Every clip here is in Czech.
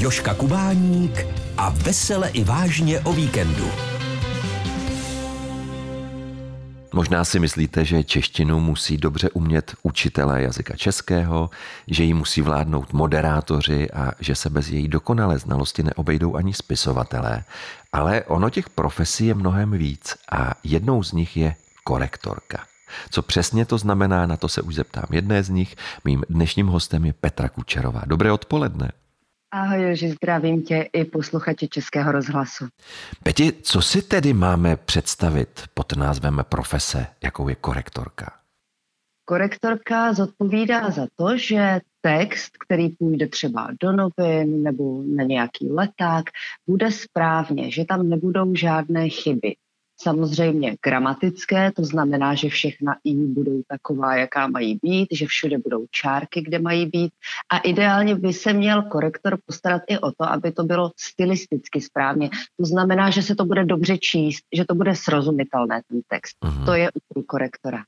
Joška Kubáník a vesele i vážně o víkendu. Možná si myslíte, že češtinu musí dobře umět učitelé jazyka českého, že ji musí vládnout moderátoři a že se bez její dokonalé znalosti neobejdou ani spisovatelé. Ale ono těch profesí je mnohem víc a jednou z nich je korektorka. Co přesně to znamená, na to se už zeptám jedné z nich. Mým dnešním hostem je Petra Kučerová. Dobré odpoledne. Ahoj, Joži, zdravím tě i posluchače Českého rozhlasu. Peti, co si tedy máme představit pod názvem profese, jakou je korektorka? Korektorka zodpovídá za to, že text, který půjde třeba do novin nebo na nějaký leták, bude správně, že tam nebudou žádné chyby samozřejmě gramatické, to znamená, že všechna i budou taková, jaká mají být, že všude budou čárky, kde mají být a ideálně by se měl korektor postarat i o to, aby to bylo stylisticky správně. To znamená, že se to bude dobře číst, že to bude srozumitelné ten text. Uh-huh. To je úkol korektora.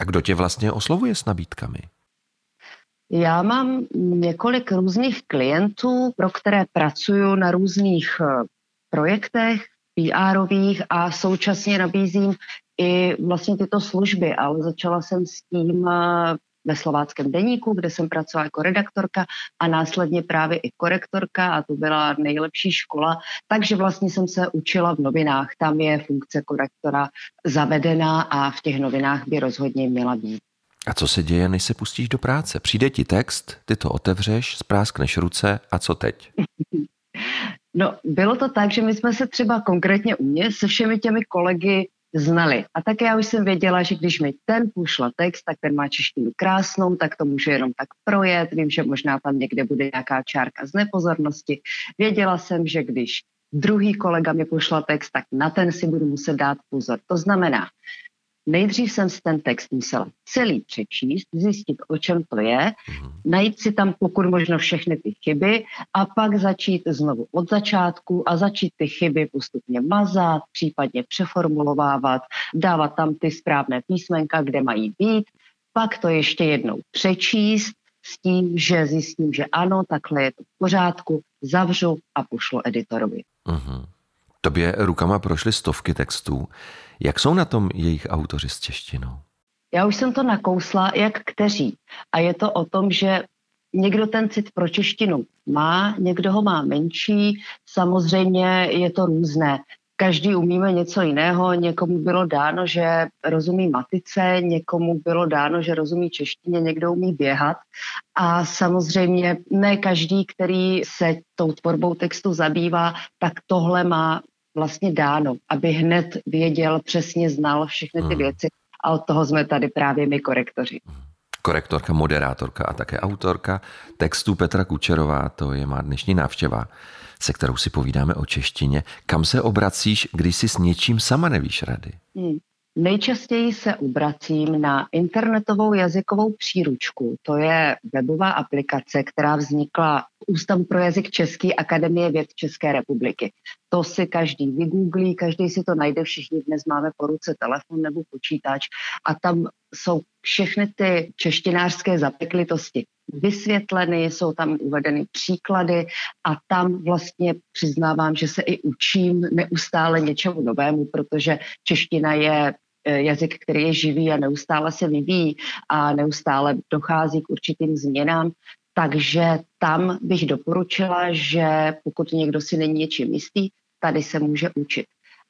A kdo tě vlastně oslovuje s nabídkami? Já mám několik různých klientů, pro které pracuju na různých eh, projektech, PRových a současně nabízím i vlastně tyto služby, ale začala jsem s tím eh, ve slováckém deníku, kde jsem pracovala jako redaktorka a následně právě i korektorka a to byla nejlepší škola, takže vlastně jsem se učila v novinách. Tam je funkce korektora zavedená a v těch novinách by rozhodně měla být. A co se děje, než se pustíš do práce? Přijde ti text, ty to otevřeš, spráskneš ruce a co teď? No, bylo to tak, že my jsme se třeba konkrétně u mě se všemi těmi kolegy znali. A tak já už jsem věděla, že když mi ten pošla text, tak ten má češtinu krásnou, tak to může jenom tak projet. Vím, že možná tam někde bude nějaká čárka z nepozornosti. Věděla jsem, že když druhý kolega mi pošla text, tak na ten si budu muset dát pozor. To znamená, Nejdřív jsem si ten text musela celý přečíst, zjistit, o čem to je, mm-hmm. najít si tam pokud možno všechny ty chyby a pak začít znovu od začátku a začít ty chyby postupně mazat, případně přeformulovávat, dávat tam ty správné písmenka, kde mají být, pak to ještě jednou přečíst s tím, že zjistím, že ano, takhle je to v pořádku, zavřu a pošlu editorovi. Mm-hmm. Tobě rukama prošly stovky textů. Jak jsou na tom jejich autoři s češtinou? Já už jsem to nakousla, jak kteří. A je to o tom, že někdo ten cit pro češtinu má, někdo ho má menší. Samozřejmě je to různé. Každý umíme něco jiného. Někomu bylo dáno, že rozumí matice, někomu bylo dáno, že rozumí češtině, někdo umí běhat. A samozřejmě ne každý, který se tou tvorbou textu zabývá, tak tohle má vlastně dáno, aby hned věděl, přesně znal všechny ty hmm. věci a od toho jsme tady právě my korektoři. Korektorka, moderátorka a také autorka textu Petra Kučerová, to je má dnešní návštěva, se kterou si povídáme o češtině. Kam se obracíš, když si s něčím sama nevíš rady? Hmm. Nejčastěji se obracím na internetovou jazykovou příručku. To je webová aplikace, která vznikla v Ústavu pro jazyk Český Akademie věd České republiky. To si každý vygooglí, každý si to najde, všichni dnes máme po ruce telefon nebo počítač a tam jsou všechny ty češtinářské zapeklitosti vysvětleny, jsou tam uvedeny příklady a tam vlastně přiznávám, že se i učím neustále něčemu novému, protože čeština je jazyk, který je živý a neustále se vyvíjí a neustále dochází k určitým změnám. Takže tam bych doporučila, že pokud někdo si není něčím jistý, tady se může učit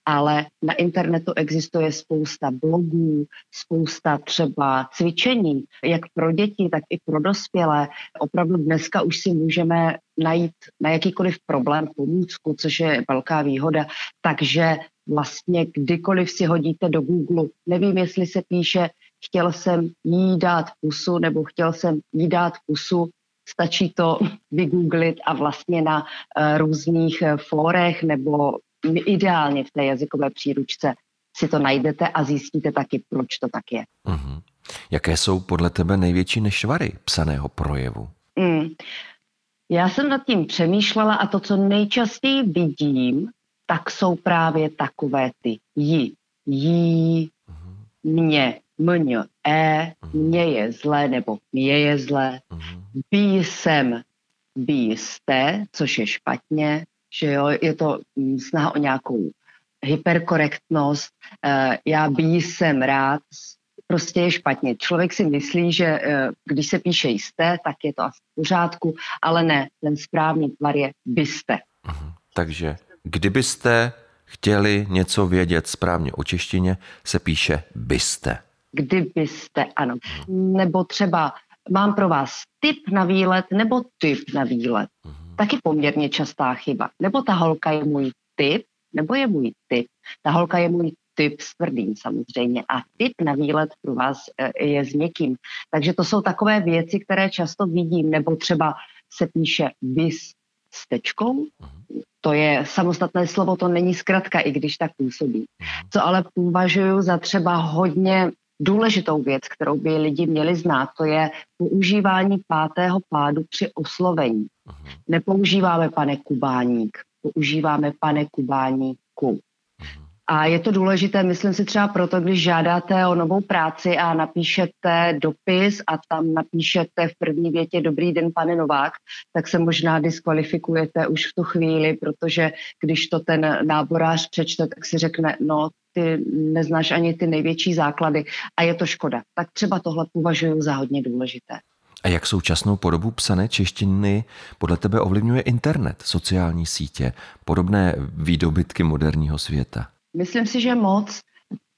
ale na internetu existuje spousta blogů, spousta třeba cvičení, jak pro děti, tak i pro dospělé. Opravdu dneska už si můžeme najít na jakýkoliv problém pomůcku, což je velká výhoda. Takže vlastně kdykoliv si hodíte do Google, nevím, jestli se píše, chtěl jsem jí dát pusu, nebo chtěl jsem jí dát pusu, stačí to vygooglit a vlastně na uh, různých uh, fórech nebo ideálně v té jazykové příručce si to najdete a zjistíte taky, proč to tak je. Uh-huh. Jaké jsou podle tebe největší nešvary psaného projevu? Mm. Já jsem nad tím přemýšlela a to, co nejčastěji vidím, tak jsou právě takové ty jí, jí, mě, mň, e, mě je zlé nebo mě je zlé, uh-huh. bí jsem, vy jste, což je špatně, že jo, je to mm, snaha o nějakou hyperkorektnost, uh, já by jsem rád, prostě je špatně. Člověk si myslí, že uh, když se píše jste, tak je to asi v pořádku, ale ne, ten správný tvar je byste. Uh-huh. Takže kdybyste chtěli něco vědět správně o češtině, se píše byste. Kdybyste, ano. Nebo třeba mám pro vás tip na výlet nebo tip na výlet. Taky poměrně častá chyba. Nebo ta holka je můj tip, nebo je můj tip. Ta holka je můj typ s tvrdým samozřejmě a typ na výlet pro vás eh, je s měkkým. Takže to jsou takové věci, které často vidím, nebo třeba se píše vys s tečkou. To je samostatné slovo, to není zkratka, i když tak působí. Co ale považuji za třeba hodně důležitou věc, kterou by lidi měli znát, to je používání pátého pádu při oslovení. Nepoužíváme pane Kubáník, používáme pane Kubáníku. A je to důležité, myslím si třeba proto, když žádáte o novou práci a napíšete dopis a tam napíšete v první větě Dobrý den, pane Novák, tak se možná diskvalifikujete už v tu chvíli, protože když to ten náborář přečte, tak si řekne, no ty neznáš ani ty největší základy a je to škoda. Tak třeba tohle považuji za hodně důležité. A jak současnou podobu psané češtiny podle tebe ovlivňuje internet, sociální sítě, podobné výdobytky moderního světa? Myslím si, že moc,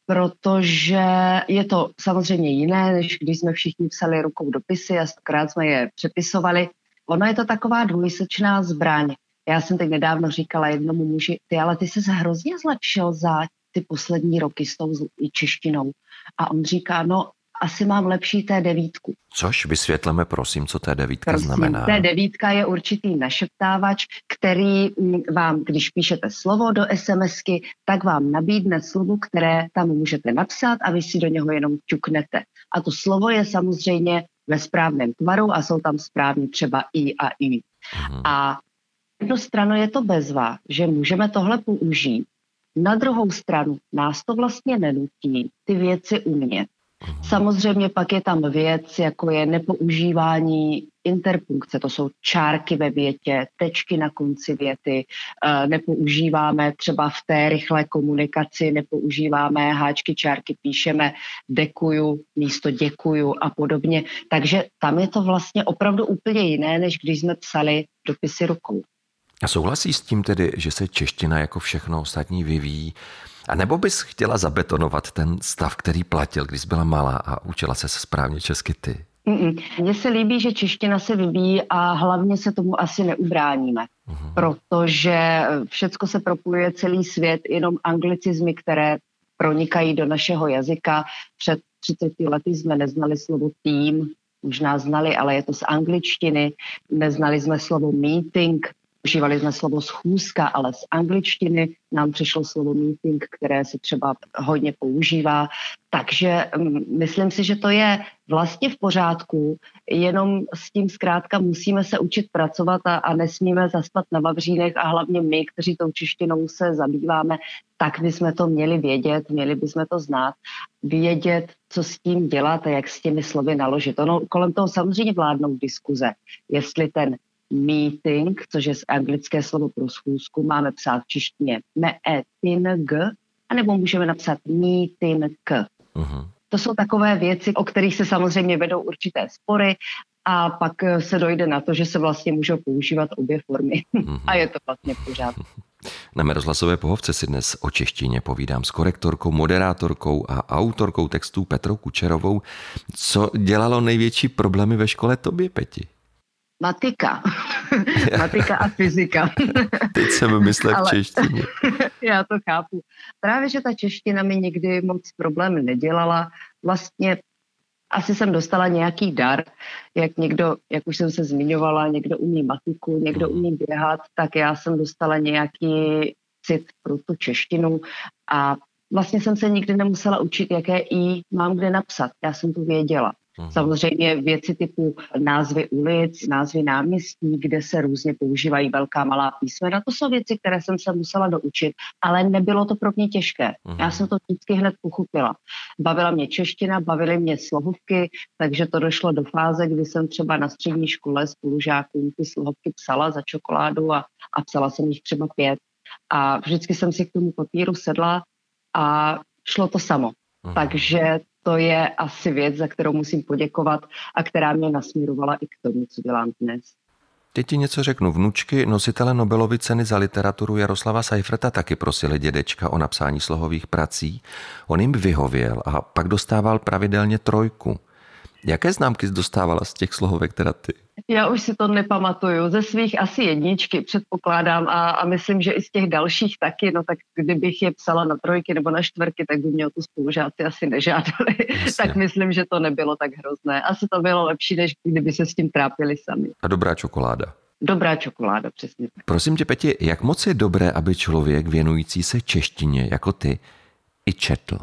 protože je to samozřejmě jiné, než když jsme všichni psali rukou dopisy a stokrát jsme je přepisovali. Ono je to taková dvojsečná zbraň. Já jsem teď nedávno říkala jednomu muži, ty ale ty se hrozně zlepšil za ty poslední roky s tou češtinou. A on říká, no asi mám lepší té devítku. Což vysvětleme, prosím, co té devítka prosím, znamená. Té devítka je určitý našeptávač, který mm, vám, když píšete slovo do SMSky, tak vám nabídne slovo, které tam můžete napsat a vy si do něho jenom ťuknete. A to slovo je samozřejmě ve správném tvaru a jsou tam správně třeba i a i. Mhm. A jednu stranu je to bezva, že můžeme tohle použít. Na druhou stranu nás to vlastně nenutí ty věci umět. Samozřejmě pak je tam věc, jako je nepoužívání interpunkce, to jsou čárky ve větě, tečky na konci věty, eh, nepoužíváme třeba v té rychlé komunikaci, nepoužíváme háčky, čárky, píšeme dekuju místo děkuju a podobně. Takže tam je to vlastně opravdu úplně jiné, než když jsme psali dopisy rukou. A souhlasí s tím tedy, že se čeština jako všechno ostatní vyvíjí a nebo bys chtěla zabetonovat ten stav, který platil, když byla malá a učila se správně česky ty? Mně se líbí, že čeština se vyvíjí a hlavně se tomu asi neubráníme, uh-huh. protože všecko se propojuje celý svět, jenom anglicizmy, které pronikají do našeho jazyka. Před 30 lety jsme neznali slovo tým, možná znali, ale je to z angličtiny. Neznali jsme slovo meeting, Užívali jsme slovo schůzka, ale z angličtiny nám přišlo slovo meeting, které se třeba hodně používá. Takže mm, myslím si, že to je vlastně v pořádku, jenom s tím zkrátka musíme se učit pracovat a, a nesmíme zaspat na vavřínech a hlavně my, kteří tou češtinou se zabýváme, tak bychom to měli vědět, měli bychom to znát, vědět, co s tím dělat a jak s těmi slovy naložit. Ono kolem toho samozřejmě vládnou diskuze, jestli ten meeting, což je z anglické slovo pro schůzku, máme psát v češtině meeting, anebo můžeme napsat meeting. Uh-huh. To jsou takové věci, o kterých se samozřejmě vedou určité spory a pak se dojde na to, že se vlastně můžou používat obě formy. Uh-huh. a je to vlastně pořád. Na mé rozhlasové pohovce si dnes o češtině povídám s korektorkou, moderátorkou a autorkou textů Petrou Kučerovou. Co dělalo největší problémy ve škole tobě, Peti? Matika. matika a fyzika. Teď jsem myslel v češtině. já to chápu. Právě, že ta čeština mi nikdy moc problém nedělala. Vlastně asi jsem dostala nějaký dar, jak někdo, jak už jsem se zmiňovala, někdo umí matiku, někdo mhm. umí běhat, tak já jsem dostala nějaký cit pro tu češtinu a vlastně jsem se nikdy nemusela učit, jaké i mám kde napsat. Já jsem to věděla. Mhm. Samozřejmě věci typu názvy ulic, názvy náměstí, kde se různě používají velká malá písmena, to jsou věci, které jsem se musela doučit, ale nebylo to pro mě těžké. Mhm. Já jsem to vždycky hned pochopila. Bavila mě čeština, bavily mě slohovky, takže to došlo do fáze, kdy jsem třeba na střední škole spolužákům ty slohovky psala za čokoládu a, a psala jsem jich třeba pět. A vždycky jsem si k tomu papíru sedla a šlo to samo. Mhm. Takže to je asi věc, za kterou musím poděkovat a která mě nasměrovala i k tomu, co dělám dnes. Teď ti něco řeknu. Vnučky nositele Nobelovy ceny za literaturu Jaroslava Seifreta taky prosili dědečka o napsání slohových prací. On jim vyhověl a pak dostával pravidelně trojku. Jaké známky jsi dostávala z těch slohovek teda ty? Já už si to nepamatuju. Ze svých asi jedničky předpokládám a, a myslím, že i z těch dalších taky. No tak kdybych je psala na trojky nebo na čtvrky, tak by mě o tu spolužáci asi nežádali. tak myslím, že to nebylo tak hrozné. Asi to bylo lepší, než kdyby se s tím trápili sami. A dobrá čokoláda. Dobrá čokoláda, přesně tak. Prosím tě, Peti, jak moc je dobré, aby člověk věnující se češtině jako ty i četl?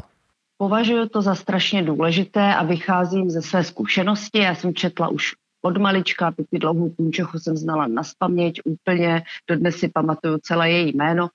Považuji to za strašně důležité a vycházím ze své zkušenosti. Já jsem četla už od malička, Pipi dlouhou půnčochu jsem znala na spaměť úplně, dodnes si pamatuju celé její jméno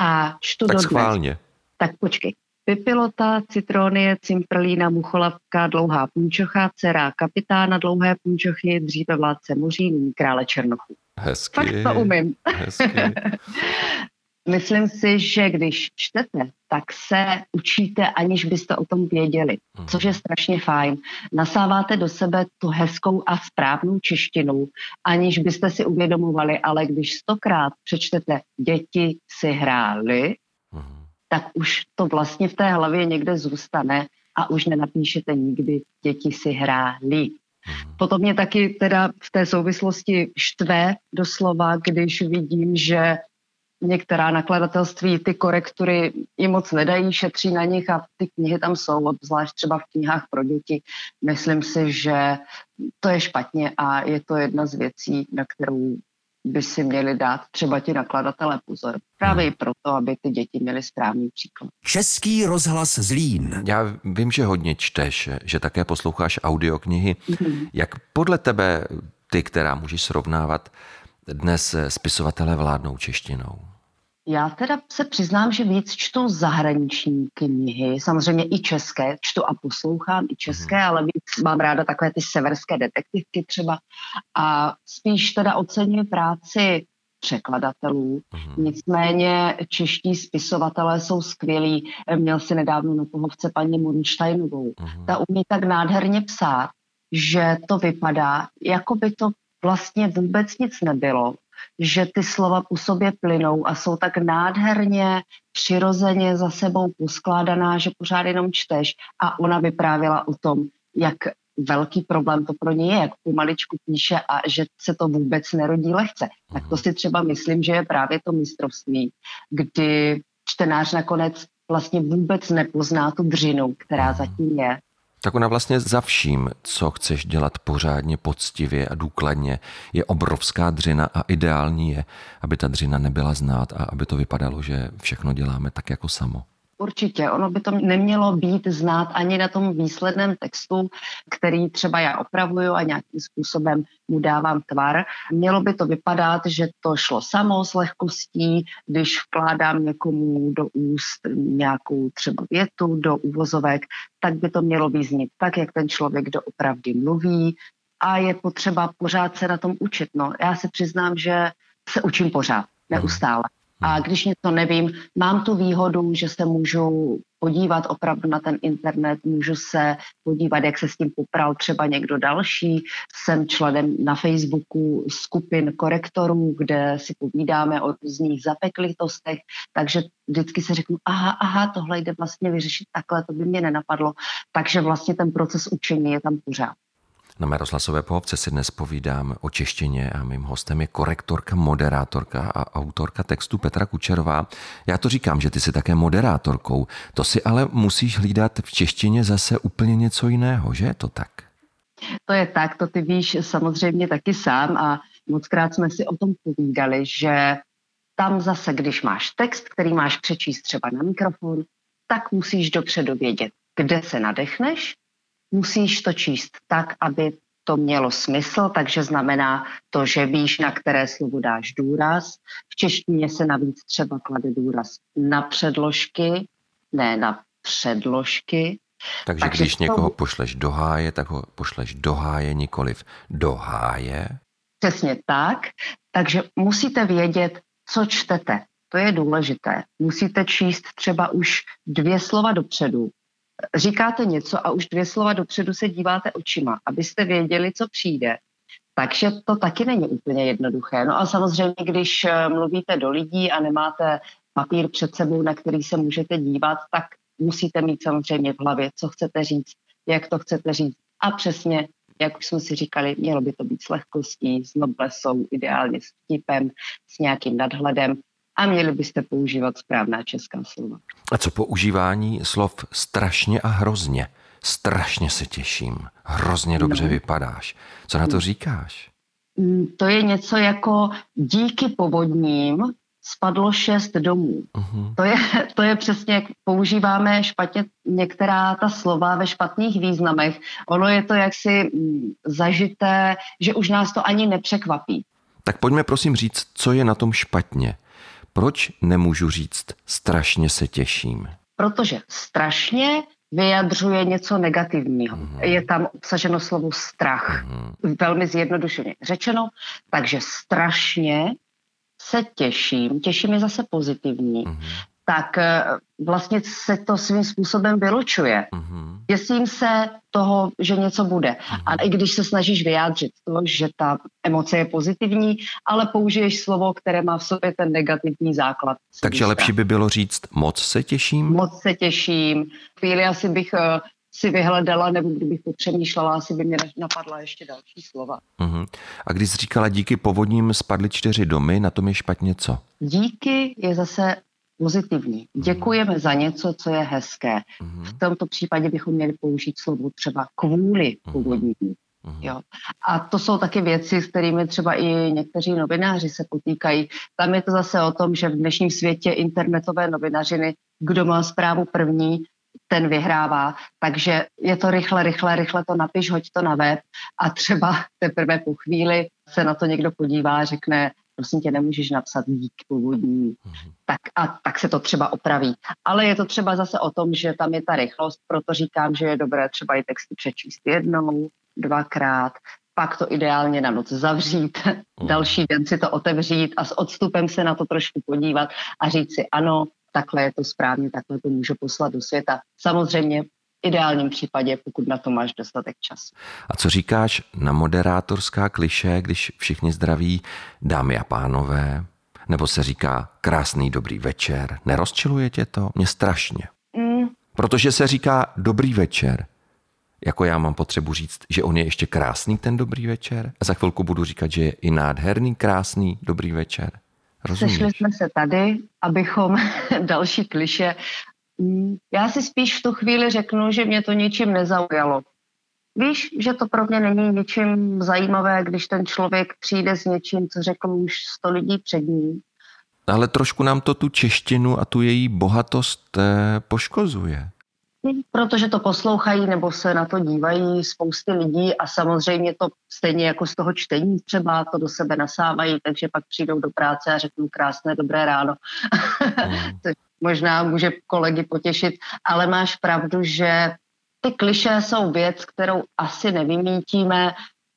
a čtu tak dodnes. schválně. Tak počkej. Pipilota, citronie, cimprlína, mucholavka, dlouhá punčocha, dcera kapitána dlouhé punčochy, dříve vládce moří, nyní krále Černochů. Hezky. Fakt to umím. Hezky. Myslím si, že když čtete, tak se učíte, aniž byste o tom věděli, mhm. což je strašně fajn. Nasáváte do sebe tu hezkou a správnou češtinu, aniž byste si uvědomovali, ale když stokrát přečtete děti si hráli, mhm. tak už to vlastně v té hlavě někde zůstane a už nenapíšete nikdy děti si hráli. Mhm. Potom mě taky teda v té souvislosti štve doslova, když vidím, že některá nakladatelství ty korektury jim moc nedají, šetří na nich a ty knihy tam jsou, obzvlášť třeba v knihách pro děti. Myslím si, že to je špatně a je to jedna z věcí, na kterou by si měli dát třeba ti nakladatelé pozor. Právě hmm. proto, aby ty děti měly správný příklad. Český rozhlas Zlín. Já vím, že hodně čteš, že také posloucháš audioknihy. Hmm. Jak podle tebe, ty, která můžeš srovnávat, dnes spisovatele vládnou češtinou? Já teda se přiznám, že víc čtu zahraniční knihy, samozřejmě i české, čtu a poslouchám i české, mm. ale víc mám ráda takové ty severské detektivky třeba a spíš teda oceňuji práci překladatelů. Mm. Nicméně čeští spisovatelé jsou skvělí. Měl si nedávno na pohovce paní Murnsteinovou. Mm. Ta umí tak nádherně psát, že to vypadá, jako by to vlastně vůbec nic nebylo že ty slova po sobě plynou a jsou tak nádherně, přirozeně za sebou poskládaná, že pořád jenom čteš. A ona vyprávěla o tom, jak velký problém to pro ně je, jak pomaličku píše a že se to vůbec nerodí lehce. Tak to si třeba myslím, že je právě to mistrovství, kdy čtenář nakonec vlastně vůbec nepozná tu dřinu, která zatím je tak ona vlastně za vším, co chceš dělat pořádně, poctivě a důkladně, je obrovská dřina a ideální je, aby ta dřina nebyla znát a aby to vypadalo, že všechno děláme tak jako samo. Určitě, ono by to nemělo být znát ani na tom výsledném textu, který třeba já opravuju a nějakým způsobem mu dávám tvar. Mělo by to vypadat, že to šlo samo s lehkostí, když vkládám někomu do úst nějakou třeba větu do úvozovek, tak by to mělo vyznít tak, jak ten člověk doopravdy mluví a je potřeba pořád se na tom učit. No, já se přiznám, že se učím pořád, neustále. A když něco nevím, mám tu výhodu, že se můžu podívat opravdu na ten internet, můžu se podívat, jak se s tím popral třeba někdo další. Jsem členem na Facebooku skupin korektorů, kde si povídáme o různých zapeklitostech, takže vždycky se řeknu, aha, aha, tohle jde vlastně vyřešit takhle, to by mě nenapadlo. Takže vlastně ten proces učení je tam pořád. Na mé rozhlasové pohovce si dnes povídám o češtině a mým hostem je korektorka, moderátorka a autorka textu Petra Kučerová. Já to říkám, že ty jsi také moderátorkou. To si ale musíš hlídat v češtině zase úplně něco jiného, že je to tak? To je tak, to ty víš samozřejmě taky sám a moc krát jsme si o tom povídali, že tam zase, když máš text, který máš přečíst třeba na mikrofon, tak musíš dopředu vědět, kde se nadechneš, musíš to číst tak, aby to mělo smysl, takže znamená to, že víš, na které slovo dáš důraz. V češtině se navíc třeba klade důraz na předložky, ne na předložky. Takže, takže když to... někoho pošleš do háje, tak ho pošleš do háje, nikoliv do háje. Přesně tak. Takže musíte vědět, co čtete. To je důležité. Musíte číst třeba už dvě slova dopředu. Říkáte něco a už dvě slova dopředu se díváte očima, abyste věděli, co přijde. Takže to taky není úplně jednoduché. No a samozřejmě, když eh, mluvíte do lidí a nemáte papír před sebou, na který se můžete dívat, tak musíte mít samozřejmě v hlavě, co chcete říct, jak to chcete říct. A přesně, jak už jsme si říkali, mělo by to být s lehkostí, s noblesou, ideálně s vtipem, s nějakým nadhledem a měli byste používat správná česká slova. A co používání slov strašně a hrozně? Strašně se těším, hrozně dobře no. vypadáš. Co na to říkáš? Mm, to je něco jako díky povodním spadlo šest domů. Uh-huh. To, je, to je přesně, jak používáme špatně některá ta slova ve špatných významech. Ono je to jaksi mm, zažité, že už nás to ani nepřekvapí. Tak pojďme prosím říct, co je na tom špatně. Proč nemůžu říct strašně se těším? Protože strašně vyjadřuje něco negativního. Mm. Je tam obsaženo slovo strach. Mm. Velmi zjednodušeně řečeno. Takže strašně se těším. Těším je zase pozitivní. Mm tak eh, vlastně se to svým způsobem vylučuje. Mm-hmm. Děsím se toho, že něco bude. Mm-hmm. A i když se snažíš vyjádřit to, že ta emoce je pozitivní, ale použiješ slovo, které má v sobě ten negativní základ. Takže lepší by bylo říct moc se těším? Moc se těším. Chvíli asi bych uh, si vyhledala, nebo kdybych popřemýšlela, asi by mě napadla ještě další slova. Uh-huh. A když jsi říkala, díky povodním spadly čtyři domy, na tom je špatně co? Díky je zase pozitivní. Mhm. Děkujeme za něco, co je hezké. Mhm. V tomto případě bychom měli použít slovo třeba kvůli mhm. původní. Jo. A to jsou taky věci, s kterými třeba i někteří novináři se potýkají. Tam je to zase o tom, že v dnešním světě internetové novinařiny, kdo má zprávu první, ten vyhrává. Takže je to rychle, rychle, rychle to napiš, hoď to na web a třeba teprve po chvíli se na to někdo podívá a řekne, prosím tě, nemůžeš napsat dík původní, mm-hmm. tak, a tak se to třeba opraví. Ale je to třeba zase o tom, že tam je ta rychlost, proto říkám, že je dobré třeba i texty přečíst jednou, dvakrát, pak to ideálně na noc zavřít, mm. další den si to otevřít a s odstupem se na to trošku podívat a říct si ano, takhle je to správně, takhle to můžu poslat do světa. Samozřejmě ideálním případě, pokud na to máš dostatek času. A co říkáš na moderátorská kliše, když všichni zdraví dámy a pánové, nebo se říká krásný dobrý večer. Nerozčiluje tě to? Mě strašně. Mm. Protože se říká dobrý večer. Jako já mám potřebu říct, že on je ještě krásný ten dobrý večer a za chvilku budu říkat, že je i nádherný, krásný dobrý večer. Rozumíš? Sešli jsme se tady, abychom další kliše já si spíš v tu chvíli řeknu, že mě to ničím nezaujalo. Víš, že to pro mě není ničím zajímavé, když ten člověk přijde s něčím, co řekl už sto lidí před ním. Ale trošku nám to tu češtinu a tu její bohatost eh, poškozuje. Mm, protože to poslouchají nebo se na to dívají spousty lidí a samozřejmě to stejně jako z toho čtení třeba to do sebe nasávají, takže pak přijdou do práce a řeknou krásné dobré ráno. Mm. Možná může kolegy potěšit, ale máš pravdu, že ty kliše jsou věc, kterou asi nevymítíme,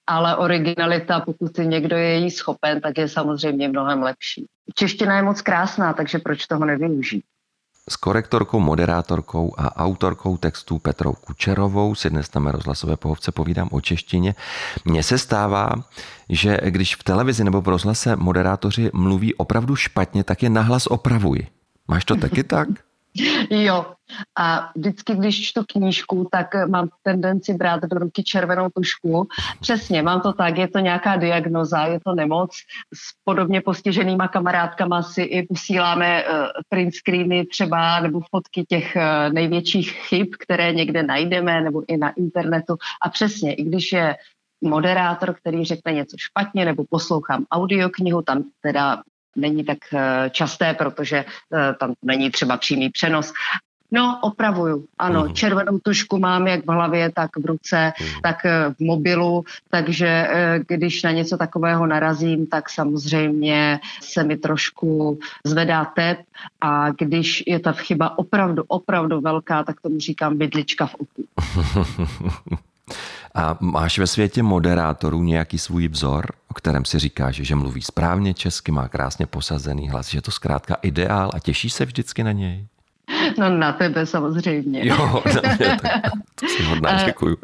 ale originalita, pokud někdo je jí schopen, tak je samozřejmě mnohem lepší. Čeština je moc krásná, takže proč toho nevyužít? S korektorkou, moderátorkou a autorkou textů Petrou Kučerovou si dnes na rozhlasové pohovce povídám o češtině. Mně se stává, že když v televizi nebo v rozhlase moderátoři mluví opravdu špatně, tak je nahlas opravuji. Máš to taky tak? Jo. A vždycky, když čtu knížku, tak mám tendenci brát do ruky červenou tušku. Přesně, mám to tak, je to nějaká diagnoza, je to nemoc. S podobně postiženýma kamarádkama si i posíláme uh, print screeny třeba nebo fotky těch uh, největších chyb, které někde najdeme nebo i na internetu. A přesně, i když je moderátor, který řekne něco špatně, nebo poslouchám audioknihu, tam teda není tak eh, časté, protože eh, tam není třeba přímý přenos. No, opravuju. Ano, mm. červenou tušku mám jak v hlavě, tak v ruce, mm. tak eh, v mobilu, takže když na něco takového narazím, tak samozřejmě se mi trošku zvedá tep a když je ta chyba opravdu, opravdu velká, tak tomu říkám bydlička v oku. A máš ve světě moderátorů nějaký svůj vzor, o kterém si říkáš, že mluví správně česky, má krásně posazený hlas, že je to zkrátka ideál a těší se vždycky na něj? No na tebe samozřejmě. Jo, na mě, tak to si hodná, děkuju.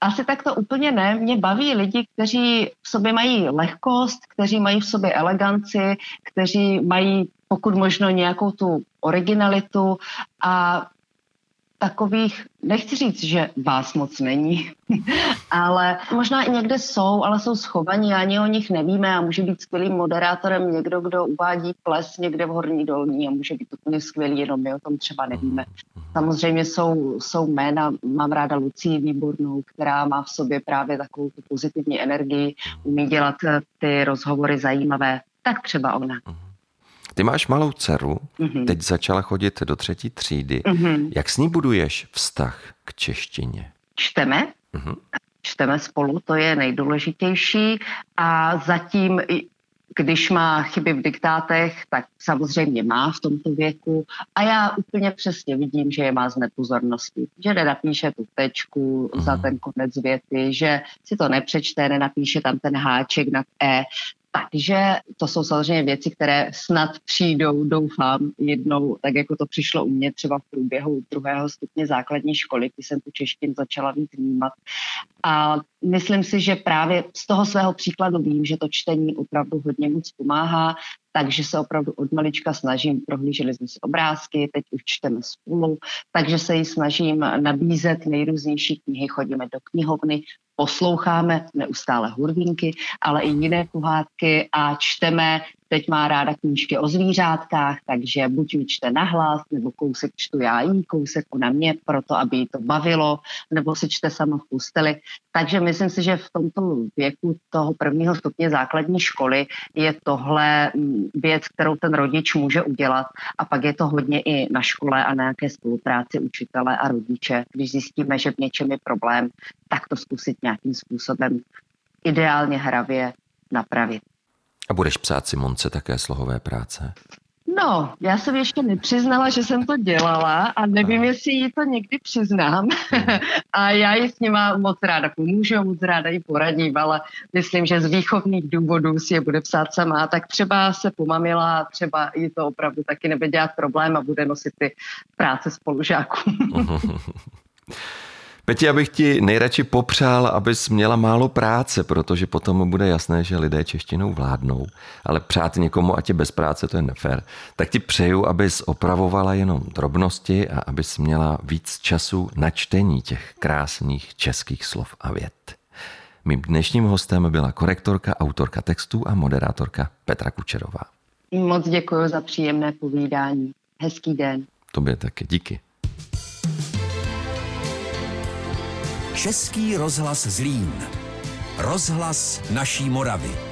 Asi tak to úplně ne. Mě baví lidi, kteří v sobě mají lehkost, kteří mají v sobě eleganci, kteří mají pokud možno nějakou tu originalitu a takových, nechci říct, že vás moc není, ale možná i někde jsou, ale jsou schovaní a ani o nich nevíme a může být skvělým moderátorem někdo, kdo uvádí ples někde v Horní dolní a může být úplně skvělý, jenom my o tom třeba nevíme. Samozřejmě jsou, jsou jména, mám ráda Lucii Výbornou, která má v sobě právě takovou tu pozitivní energii, umí dělat ty rozhovory zajímavé, tak třeba ona. Ty máš malou dceru, mm-hmm. teď začala chodit do třetí třídy. Mm-hmm. Jak s ní buduješ vztah k češtině? Čteme. Mm-hmm. Čteme spolu, to je nejdůležitější. A zatím, když má chyby v diktátech, tak samozřejmě má v tomto věku. A já úplně přesně vidím, že je má z nepozornosti. Že nenapíše tu tečku mm-hmm. za ten konec věty, že si to nepřečte, nenapíše tam ten háček nad E. Takže to jsou samozřejmě věci, které snad přijdou, doufám, jednou, tak jako to přišlo u mě třeba v průběhu druhého stupně základní školy, kdy jsem tu češtinu začala víc vnímat. A myslím si, že právě z toho svého příkladu vím, že to čtení opravdu hodně moc pomáhá, takže se opravdu od malička snažím, prohlíželi jsme si obrázky, teď už čteme spolu, takže se jí snažím nabízet nejrůznější knihy, chodíme do knihovny, posloucháme neustále hurvínky, ale i jiné pohádky a čteme Teď má ráda knížky o zvířátkách, takže buď mi čte nahlas, nebo kousek čtu já jí, kousek ona mě, proto aby jí to bavilo, nebo si čte sama v posteli. Takže myslím si, že v tomto věku toho prvního stupně základní školy je tohle mm, věc, kterou ten rodič může udělat. A pak je to hodně i na škole a na nějaké spolupráci učitele a rodiče. Když zjistíme, že v něčem je problém, tak to zkusit nějakým způsobem ideálně hravě napravit. A budeš psát Simonce také slohové práce? No, já jsem ještě nepřiznala, že jsem to dělala a nevím, jestli jí to někdy přiznám. Hmm. a já ji s nima moc ráda pomůžu, moc ráda ji poradím, ale myslím, že z výchovných důvodů si je bude psát sama, tak třeba se pomamila, třeba jí to opravdu taky nebude dělat problém a bude nosit ty práce spolužáků. Peti, abych ti nejradši popřál, abys měla málo práce, protože potom bude jasné, že lidé češtinou vládnou. Ale přát někomu, ať je bez práce, to je nefér. Tak ti přeju, abys opravovala jenom drobnosti a abys měla víc času na čtení těch krásných českých slov a vět. Mým dnešním hostem byla korektorka, autorka textů a moderátorka Petra Kučerová. Moc děkuji za příjemné povídání. Hezký den. Tobě taky. Díky. Český rozhlas Zlín. Rozhlas naší Moravy.